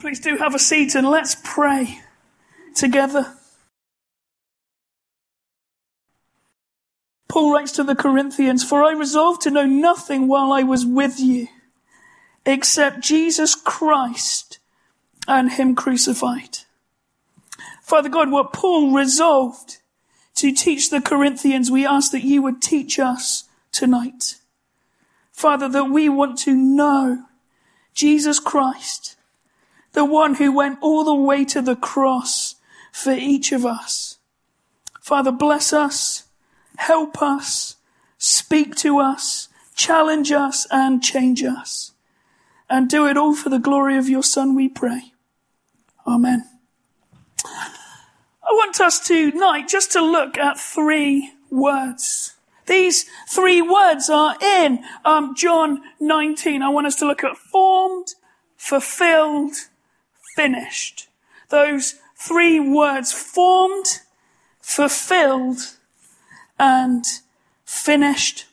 Please do have a seat and let's pray together. Paul writes to the Corinthians, For I resolved to know nothing while I was with you except Jesus Christ and Him crucified. Father God, what Paul resolved to teach the Corinthians, we ask that you would teach us tonight. Father, that we want to know Jesus Christ, the one who went all the way to the cross for each of us. Father, bless us, help us, speak to us, challenge us, and change us. And do it all for the glory of your Son, we pray. Amen. I want us tonight just to look at three words. These three words are in um, John 19. I want us to look at formed, fulfilled, finished. Those three words, formed, fulfilled, and finished.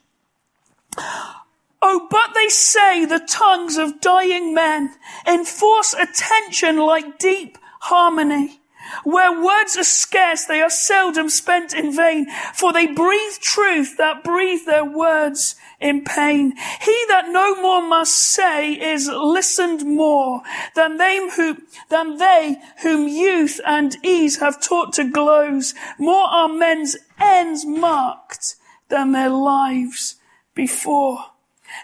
Oh, but they say the tongues of dying men enforce attention like deep harmony. Where words are scarce, they are seldom spent in vain, for they breathe truth that breathe their words in pain. He that no more must say is listened more than they who, than they whom youth and ease have taught to gloze. More are men's ends marked than their lives before.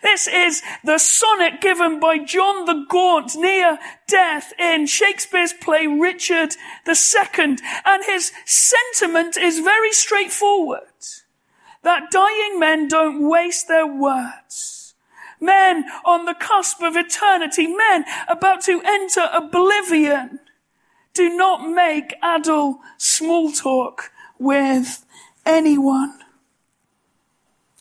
This is the sonnet given by John the Gaunt near death in Shakespeare's play Richard II. And his sentiment is very straightforward. That dying men don't waste their words. Men on the cusp of eternity, men about to enter oblivion, do not make idle small talk with anyone.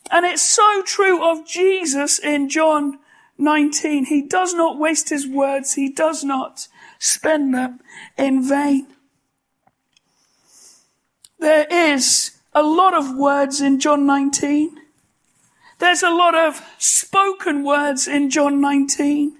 And it's so true of Jesus in John 19. He does not waste his words. He does not spend them in vain. There is a lot of words in John 19. There's a lot of spoken words in John 19.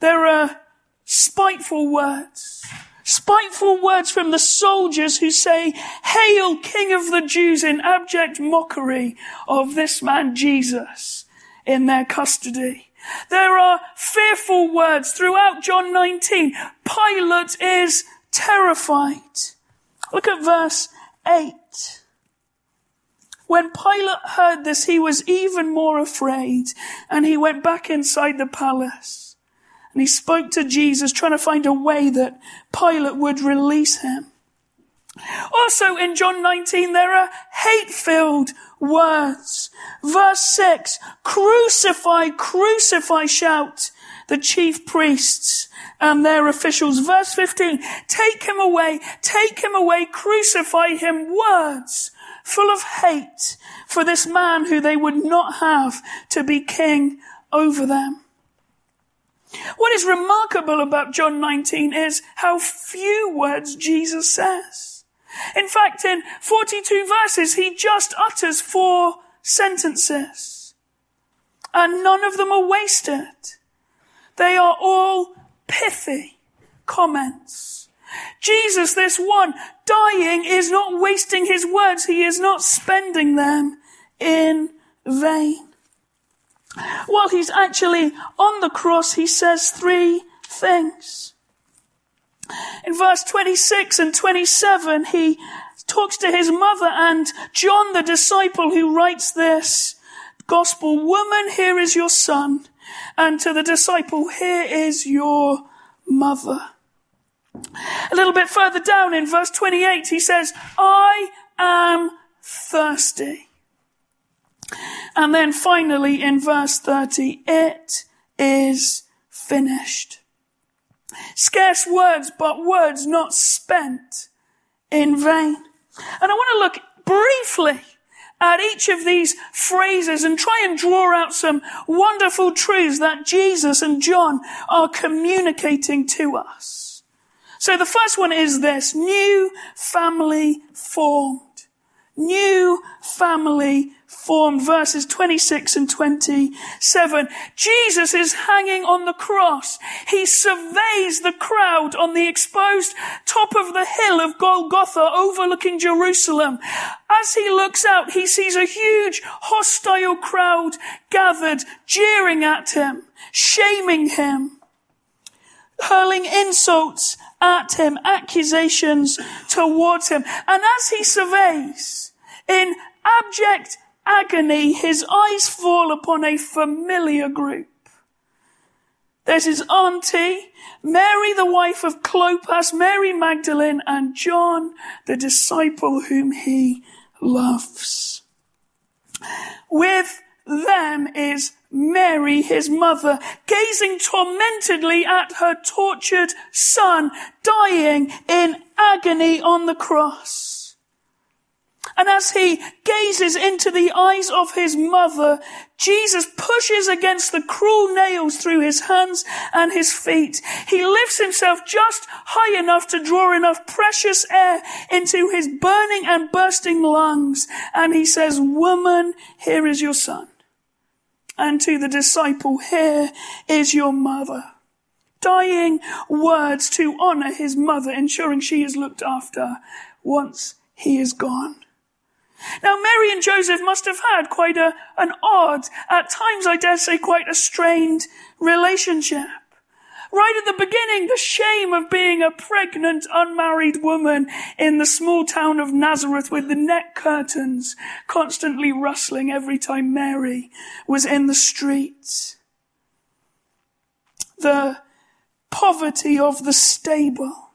There are spiteful words. Spiteful words from the soldiers who say, Hail, King of the Jews, in abject mockery of this man Jesus in their custody. There are fearful words throughout John 19. Pilate is terrified. Look at verse 8. When Pilate heard this, he was even more afraid and he went back inside the palace. And he spoke to Jesus, trying to find a way that Pilate would release him. Also in John 19, there are hate-filled words. Verse 6, crucify, crucify, shout the chief priests and their officials. Verse 15, take him away, take him away, crucify him. Words full of hate for this man who they would not have to be king over them. What is remarkable about John 19 is how few words Jesus says. In fact, in 42 verses, he just utters four sentences. And none of them are wasted. They are all pithy comments. Jesus, this one, dying, is not wasting his words. He is not spending them in vain. While he's actually on the cross, he says three things. In verse 26 and 27, he talks to his mother and John, the disciple who writes this gospel, woman, here is your son. And to the disciple, here is your mother. A little bit further down in verse 28, he says, I am thirsty. And then finally in verse 30, it is finished. Scarce words, but words not spent in vain. And I want to look briefly at each of these phrases and try and draw out some wonderful truths that Jesus and John are communicating to us. So the first one is this, new family formed. New family formed. Verses 26 and 27. Jesus is hanging on the cross. He surveys the crowd on the exposed top of the hill of Golgotha overlooking Jerusalem. As he looks out, he sees a huge hostile crowd gathered, jeering at him, shaming him hurling insults at him, accusations towards him. And as he surveys in abject agony, his eyes fall upon a familiar group. There's his auntie, Mary, the wife of Clopas, Mary Magdalene, and John, the disciple whom he loves. With them is Mary, his mother, gazing tormentedly at her tortured son, dying in agony on the cross. And as he gazes into the eyes of his mother, Jesus pushes against the cruel nails through his hands and his feet. He lifts himself just high enough to draw enough precious air into his burning and bursting lungs. And he says, woman, here is your son. And to the disciple, here is your mother. Dying words to honor his mother, ensuring she is looked after once he is gone. Now, Mary and Joseph must have had quite a, an odd, at times I dare say quite a strained relationship. Right at the beginning, the shame of being a pregnant, unmarried woman in the small town of Nazareth with the net curtains constantly rustling every time Mary was in the streets. The poverty of the stable.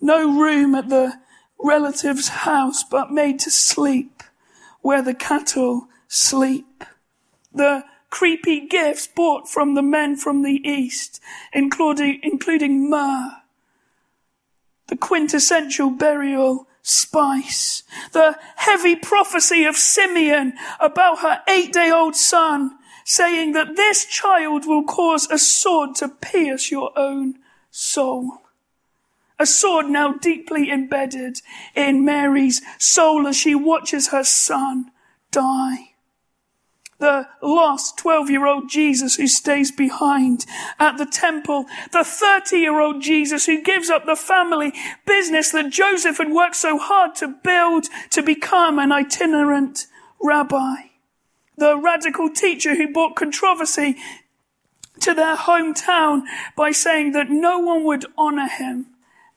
No room at the relative's house, but made to sleep where the cattle sleep. The creepy gifts bought from the men from the east, including, including myrrh, the quintessential burial spice, the heavy prophecy of Simeon about her eight day old son, saying that this child will cause a sword to pierce your own soul. A sword now deeply embedded in Mary's soul as she watches her son die. The lost 12 year old Jesus who stays behind at the temple. The 30 year old Jesus who gives up the family business that Joseph had worked so hard to build to become an itinerant rabbi. The radical teacher who brought controversy to their hometown by saying that no one would honor him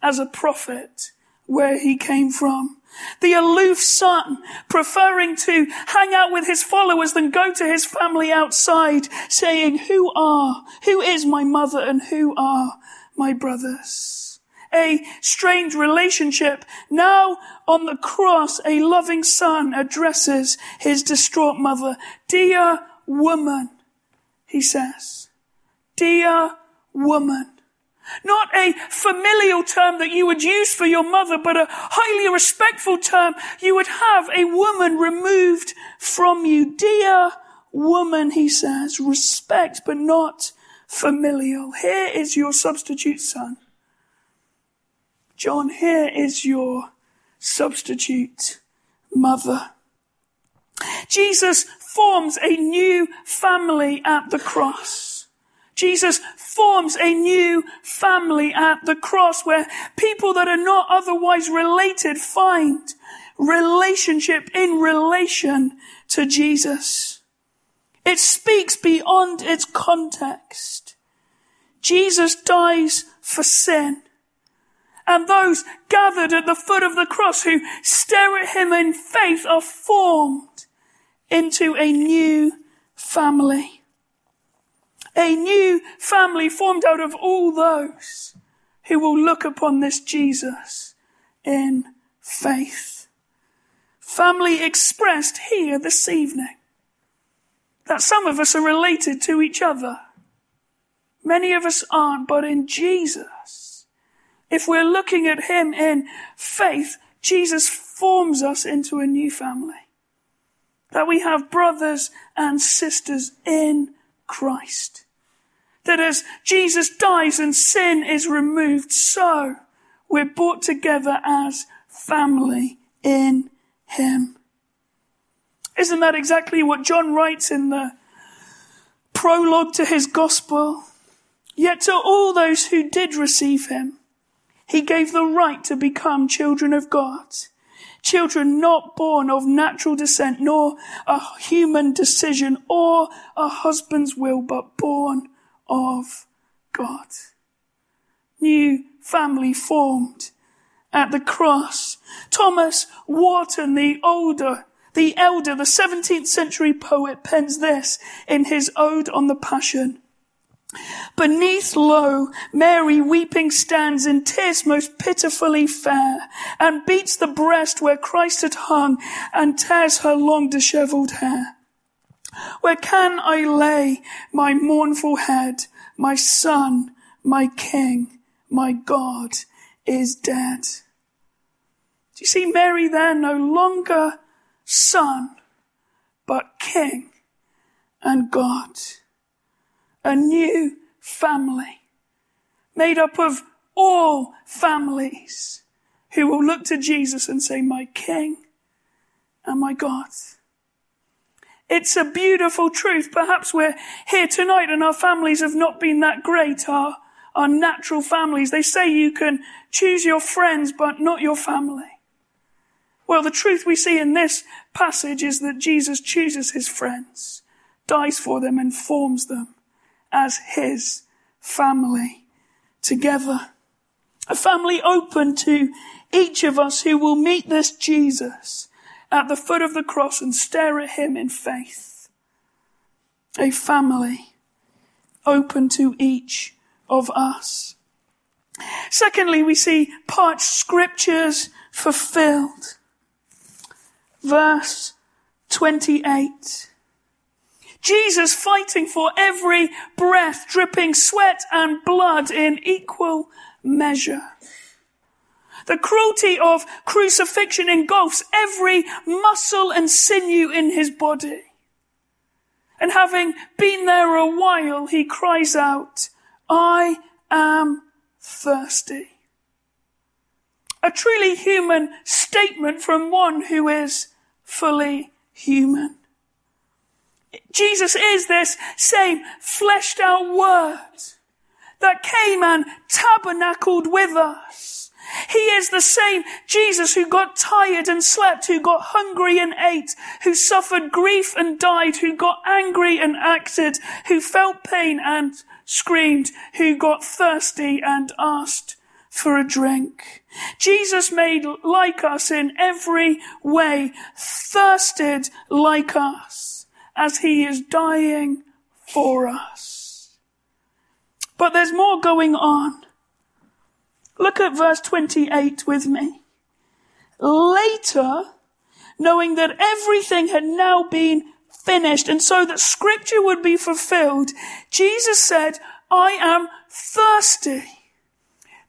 as a prophet where he came from. The aloof son, preferring to hang out with his followers than go to his family outside, saying, who are, who is my mother and who are my brothers? A strange relationship. Now on the cross, a loving son addresses his distraught mother. Dear woman, he says. Dear woman. Not a familial term that you would use for your mother, but a highly respectful term. You would have a woman removed from you. Dear woman, he says, respect, but not familial. Here is your substitute son. John, here is your substitute mother. Jesus forms a new family at the cross. Jesus forms a new family at the cross where people that are not otherwise related find relationship in relation to Jesus. It speaks beyond its context. Jesus dies for sin. And those gathered at the foot of the cross who stare at him in faith are formed into a new family a new family formed out of all those who will look upon this Jesus in faith. Family expressed here this evening that some of us are related to each other. Many of us aren't, but in Jesus, if we're looking at Him in faith, Jesus forms us into a new family. That we have brothers and sisters in Christ. That as Jesus dies and sin is removed, so we're brought together as family in him. Isn't that exactly what John writes in the prologue to his gospel? Yet to all those who did receive him, he gave the right to become children of God. Children not born of natural descent, nor a human decision or a husband's will, but born of God. New family formed at the cross. Thomas Warton, the older, the elder, the 17th century poet pens this in his ode on the passion. Beneath lo, Mary weeping stands in tears most pitifully fair, and beats the breast where Christ had hung, and tears her long dishevelled hair. Where can I lay my mournful head? My son, my king, my God is dead. Do you see Mary there no longer son, but king and God? A new family made up of all families who will look to Jesus and say, my King and my God. It's a beautiful truth. Perhaps we're here tonight and our families have not been that great. Our, our natural families. They say you can choose your friends, but not your family. Well, the truth we see in this passage is that Jesus chooses his friends, dies for them and forms them as his family together. A family open to each of us who will meet this Jesus at the foot of the cross and stare at him in faith. A family open to each of us. Secondly, we see parched scriptures fulfilled. Verse 28. Jesus fighting for every breath, dripping sweat and blood in equal measure. The cruelty of crucifixion engulfs every muscle and sinew in his body. And having been there a while, he cries out, I am thirsty. A truly human statement from one who is fully human. Jesus is this same fleshed out word that came and tabernacled with us. He is the same Jesus who got tired and slept, who got hungry and ate, who suffered grief and died, who got angry and acted, who felt pain and screamed, who got thirsty and asked for a drink. Jesus made like us in every way, thirsted like us as he is dying for us. But there's more going on. Look at verse 28 with me. Later, knowing that everything had now been finished and so that scripture would be fulfilled, Jesus said, I am thirsty.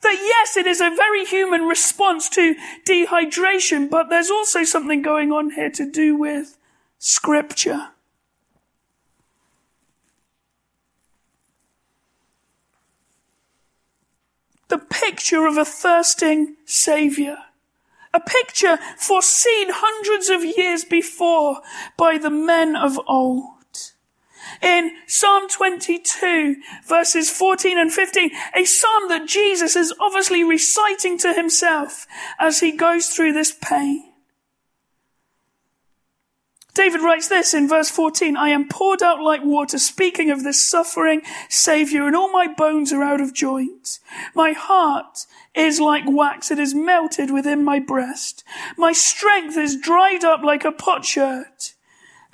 That yes, it is a very human response to dehydration, but there's also something going on here to do with scripture. The picture of a thirsting Saviour. A picture foreseen hundreds of years before by the men of old. In Psalm 22 verses 14 and 15, a psalm that Jesus is obviously reciting to himself as he goes through this pain. David writes this in verse 14, I am poured out like water, speaking of this suffering Savior, and all my bones are out of joint. My heart is like wax, it is melted within my breast. My strength is dried up like a potsherd,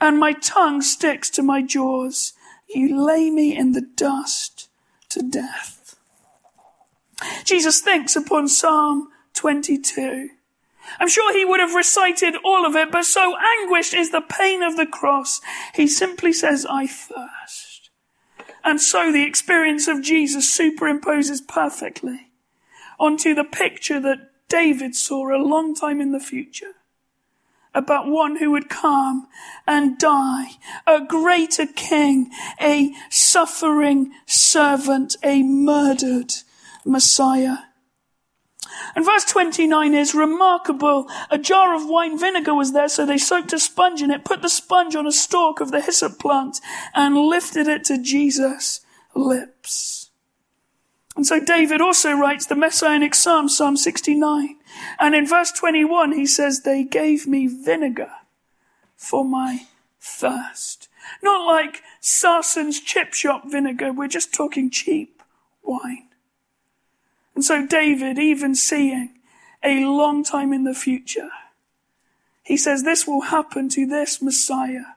and my tongue sticks to my jaws. You lay me in the dust to death. Jesus thinks upon Psalm 22. I'm sure he would have recited all of it, but so anguished is the pain of the cross, he simply says, I thirst. And so the experience of Jesus superimposes perfectly onto the picture that David saw a long time in the future about one who would come and die, a greater king, a suffering servant, a murdered Messiah. And verse 29 is remarkable. A jar of wine vinegar was there, so they soaked a sponge in it, put the sponge on a stalk of the hyssop plant, and lifted it to Jesus' lips. And so David also writes the messianic psalm, Psalm 69. And in verse 21, he says, They gave me vinegar for my thirst. Not like Sarson's chip shop vinegar, we're just talking cheap wine. And so David, even seeing a long time in the future, he says this will happen to this Messiah.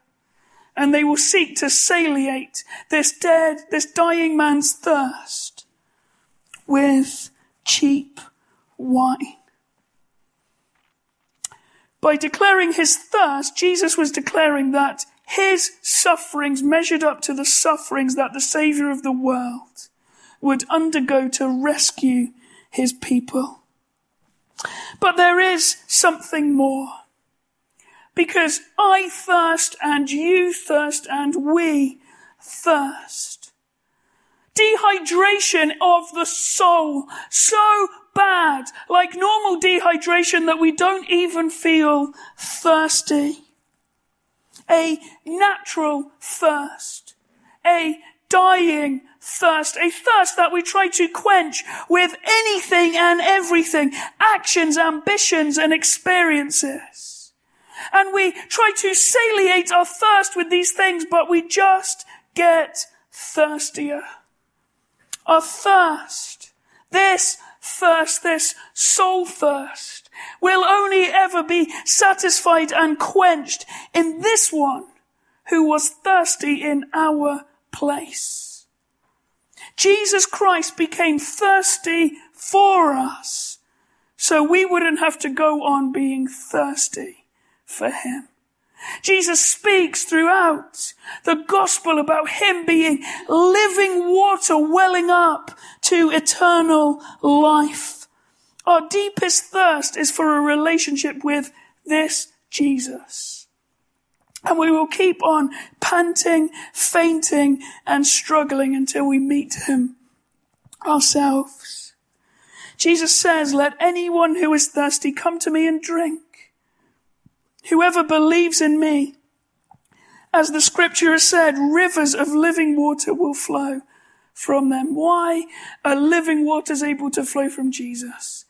And they will seek to satiate this dead, this dying man's thirst with cheap wine. By declaring his thirst, Jesus was declaring that his sufferings measured up to the sufferings that the Savior of the world would undergo to rescue his people. But there is something more. Because I thirst and you thirst and we thirst. Dehydration of the soul. So bad. Like normal dehydration that we don't even feel thirsty. A natural thirst. A dying thirst, a thirst that we try to quench with anything and everything, actions, ambitions, and experiences. And we try to satiate our thirst with these things, but we just get thirstier. Our thirst, this thirst, this soul thirst, will only ever be satisfied and quenched in this one who was thirsty in our place. Jesus Christ became thirsty for us so we wouldn't have to go on being thirsty for him. Jesus speaks throughout the gospel about him being living water welling up to eternal life. Our deepest thirst is for a relationship with this Jesus. And we will keep on panting, fainting, and struggling until we meet him ourselves. Jesus says, let anyone who is thirsty come to me and drink. Whoever believes in me, as the scripture has said, rivers of living water will flow from them. Why are living waters able to flow from Jesus?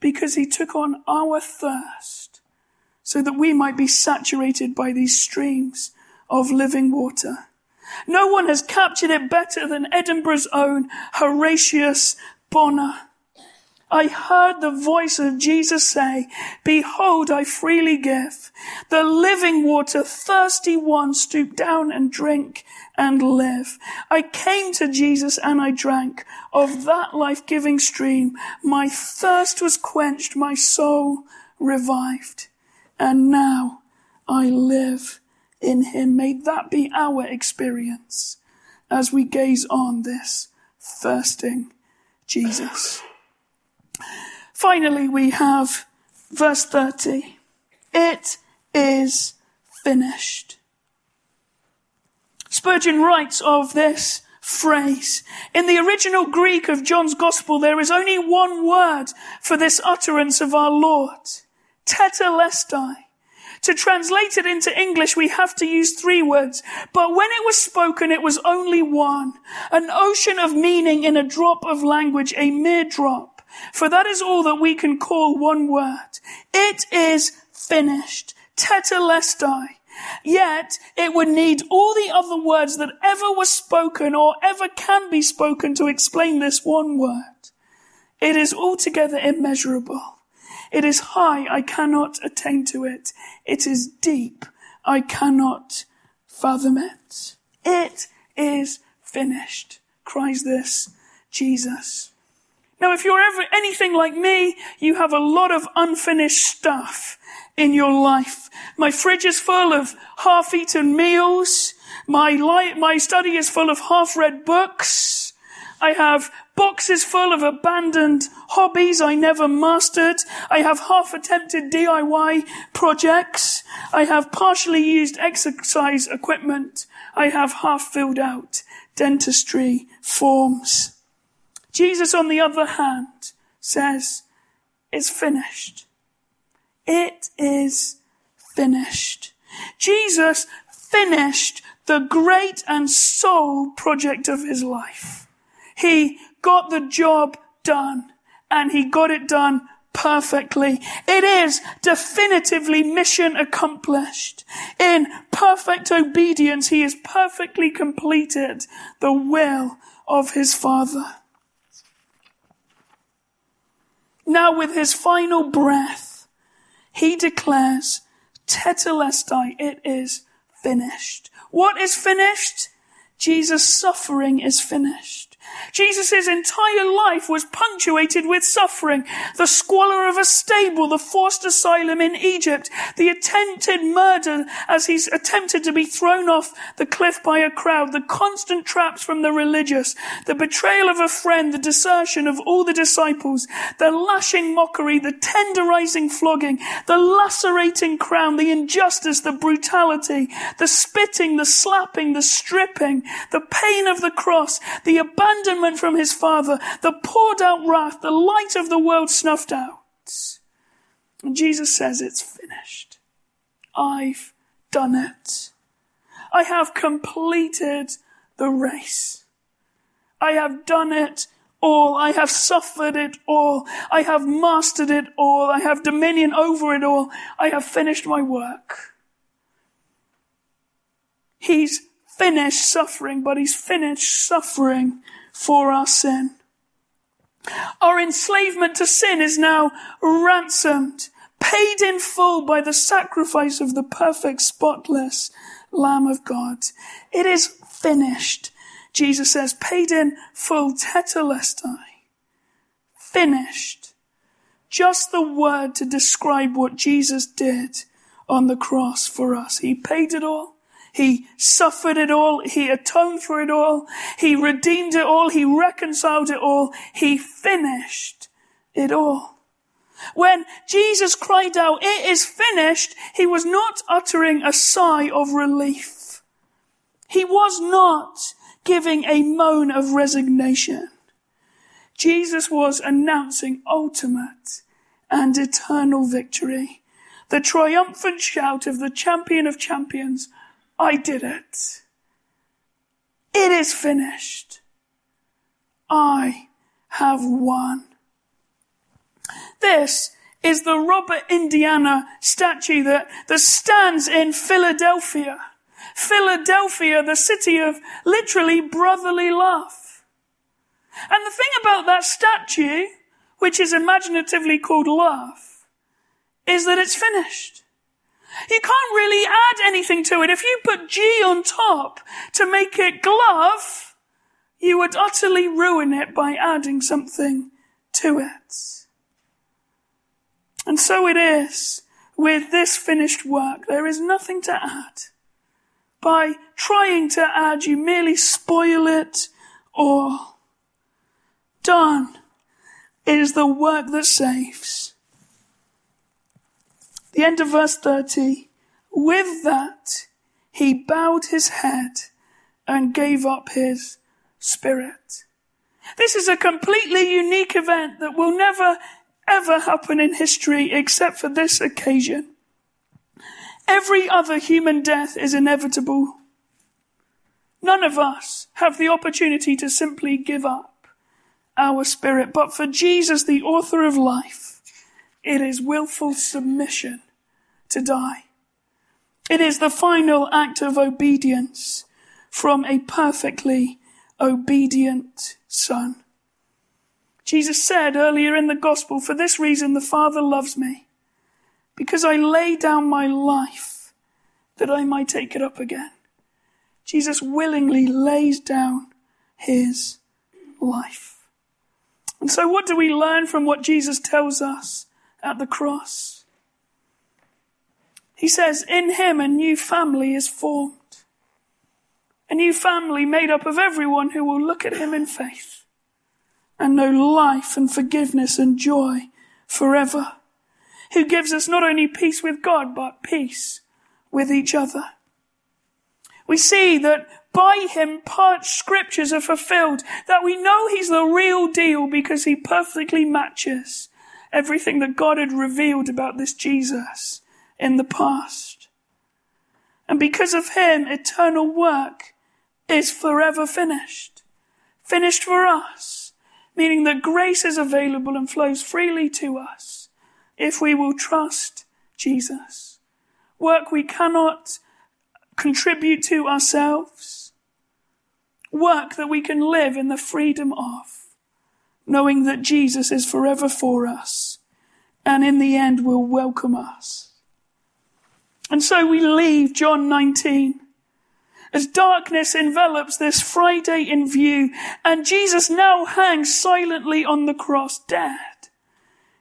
Because he took on our thirst so that we might be saturated by these streams of living water. No one has captured it better than Edinburgh's own Horatius Bonar. I heard the voice of Jesus say, Behold, I freely give. The living water, thirsty one, stoop down and drink and live. I came to Jesus and I drank of that life-giving stream. My thirst was quenched, my soul revived and now I live in him. May that be our experience as we gaze on this thirsting Jesus. Finally, we have verse 30. It is finished. Spurgeon writes of this phrase. In the original Greek of John's Gospel, there is only one word for this utterance of our Lord tetelestai. To translate it into English, we have to use three words. But when it was spoken, it was only one. An ocean of meaning in a drop of language, a mere drop. For that is all that we can call one word. It is finished. Tetelestai. Yet, it would need all the other words that ever were spoken or ever can be spoken to explain this one word. It is altogether immeasurable. It is high, I cannot attain to it. It is deep, I cannot fathom it. It is finished, cries this Jesus. Now, if you're ever anything like me, you have a lot of unfinished stuff in your life. My fridge is full of half-eaten meals. My light, my study is full of half-read books. I have boxes full of abandoned hobbies I never mastered. I have half attempted DIY projects. I have partially used exercise equipment. I have half filled out dentistry forms. Jesus, on the other hand, says, it's finished. It is finished. Jesus finished the great and sole project of his life. He got the job done and he got it done perfectly. It is definitively mission accomplished. In perfect obedience, he has perfectly completed the will of his Father. Now with his final breath, he declares, Tetelestai, it is finished. What is finished? Jesus' suffering is finished. Jesus' entire life was punctuated with suffering. The squalor of a stable, the forced asylum in Egypt, the attempted murder as he's attempted to be thrown off the cliff by a crowd, the constant traps from the religious, the betrayal of a friend, the desertion of all the disciples, the lashing mockery, the tenderizing flogging, the lacerating crown, the injustice, the brutality, the spitting, the slapping, the stripping, the pain of the cross, the abandonment abandonment from his father, the poured out wrath, the light of the world snuffed out. And Jesus says, it's finished. I've done it. I have completed the race. I have done it all. I have suffered it all. I have mastered it all. I have dominion over it all. I have finished my work. He's finished suffering, but he's finished suffering for our sin. Our enslavement to sin is now ransomed, paid in full by the sacrifice of the perfect, spotless Lamb of God. It is finished. Jesus says, paid in full, tetelestai. Finished. Just the word to describe what Jesus did on the cross for us. He paid it all. He suffered it all. He atoned for it all. He redeemed it all. He reconciled it all. He finished it all. When Jesus cried out, it is finished, he was not uttering a sigh of relief. He was not giving a moan of resignation. Jesus was announcing ultimate and eternal victory. The triumphant shout of the champion of champions I did it. It is finished. I have won. This is the Robert Indiana statue that, that stands in Philadelphia. Philadelphia, the city of literally brotherly love. And the thing about that statue, which is imaginatively called love, is that it's finished. You can't really add anything to it. If you put G on top to make it glove, you would utterly ruin it by adding something to it. And so it is with this finished work. There is nothing to add. By trying to add, you merely spoil it all. Done is the work that saves. The end of verse 30. With that, he bowed his head and gave up his spirit. This is a completely unique event that will never ever happen in history except for this occasion. Every other human death is inevitable. None of us have the opportunity to simply give up our spirit, but for Jesus, the author of life, it is willful submission to die. It is the final act of obedience from a perfectly obedient son. Jesus said earlier in the gospel, for this reason the Father loves me, because I lay down my life that I might take it up again. Jesus willingly lays down his life. And so what do we learn from what Jesus tells us at the cross? He says, in him a new family is formed. A new family made up of everyone who will look at him in faith and know life and forgiveness and joy forever. Who gives us not only peace with God, but peace with each other. We see that by him parched scriptures are fulfilled, that we know he's the real deal because he perfectly matches everything that God had revealed about this Jesus in the past. And because of him, eternal work is forever finished. Finished for us, meaning that grace is available and flows freely to us if we will trust Jesus. Work we cannot contribute to ourselves. Work that we can live in the freedom of, knowing that Jesus is forever for us and in the end will welcome us. And so we leave John 19 as darkness envelops this Friday in view and Jesus now hangs silently on the cross dead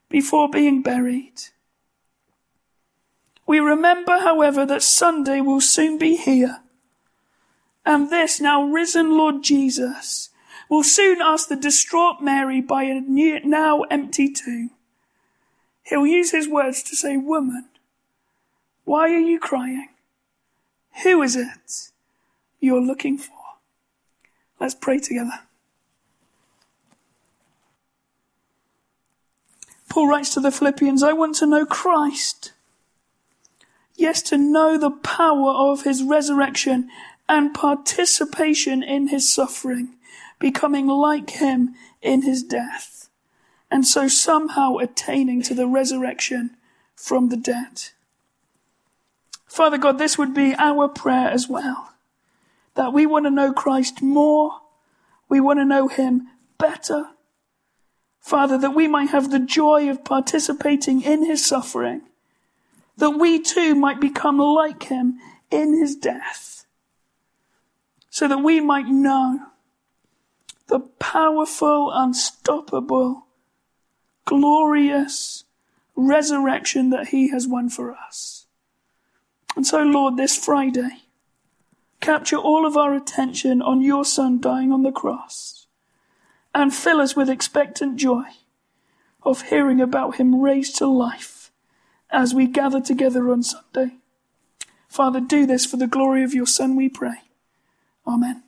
before being buried. We remember, however, that Sunday will soon be here. And this now risen Lord Jesus will soon ask the distraught Mary by a new, now empty tomb. He'll use his words to say, woman, why are you crying? Who is it you're looking for? Let's pray together. Paul writes to the Philippians, I want to know Christ. Yes, to know the power of his resurrection and participation in his suffering, becoming like him in his death, and so somehow attaining to the resurrection from the dead. Father God, this would be our prayer as well. That we want to know Christ more. We want to know him better. Father, that we might have the joy of participating in his suffering that we too might become like him in his death, so that we might know the powerful, unstoppable, glorious resurrection that he has won for us. And so, Lord, this Friday, capture all of our attention on your Son dying on the cross and fill us with expectant joy of hearing about him raised to life as we gather together on Sunday. Father, do this for the glory of your Son, we pray. Amen.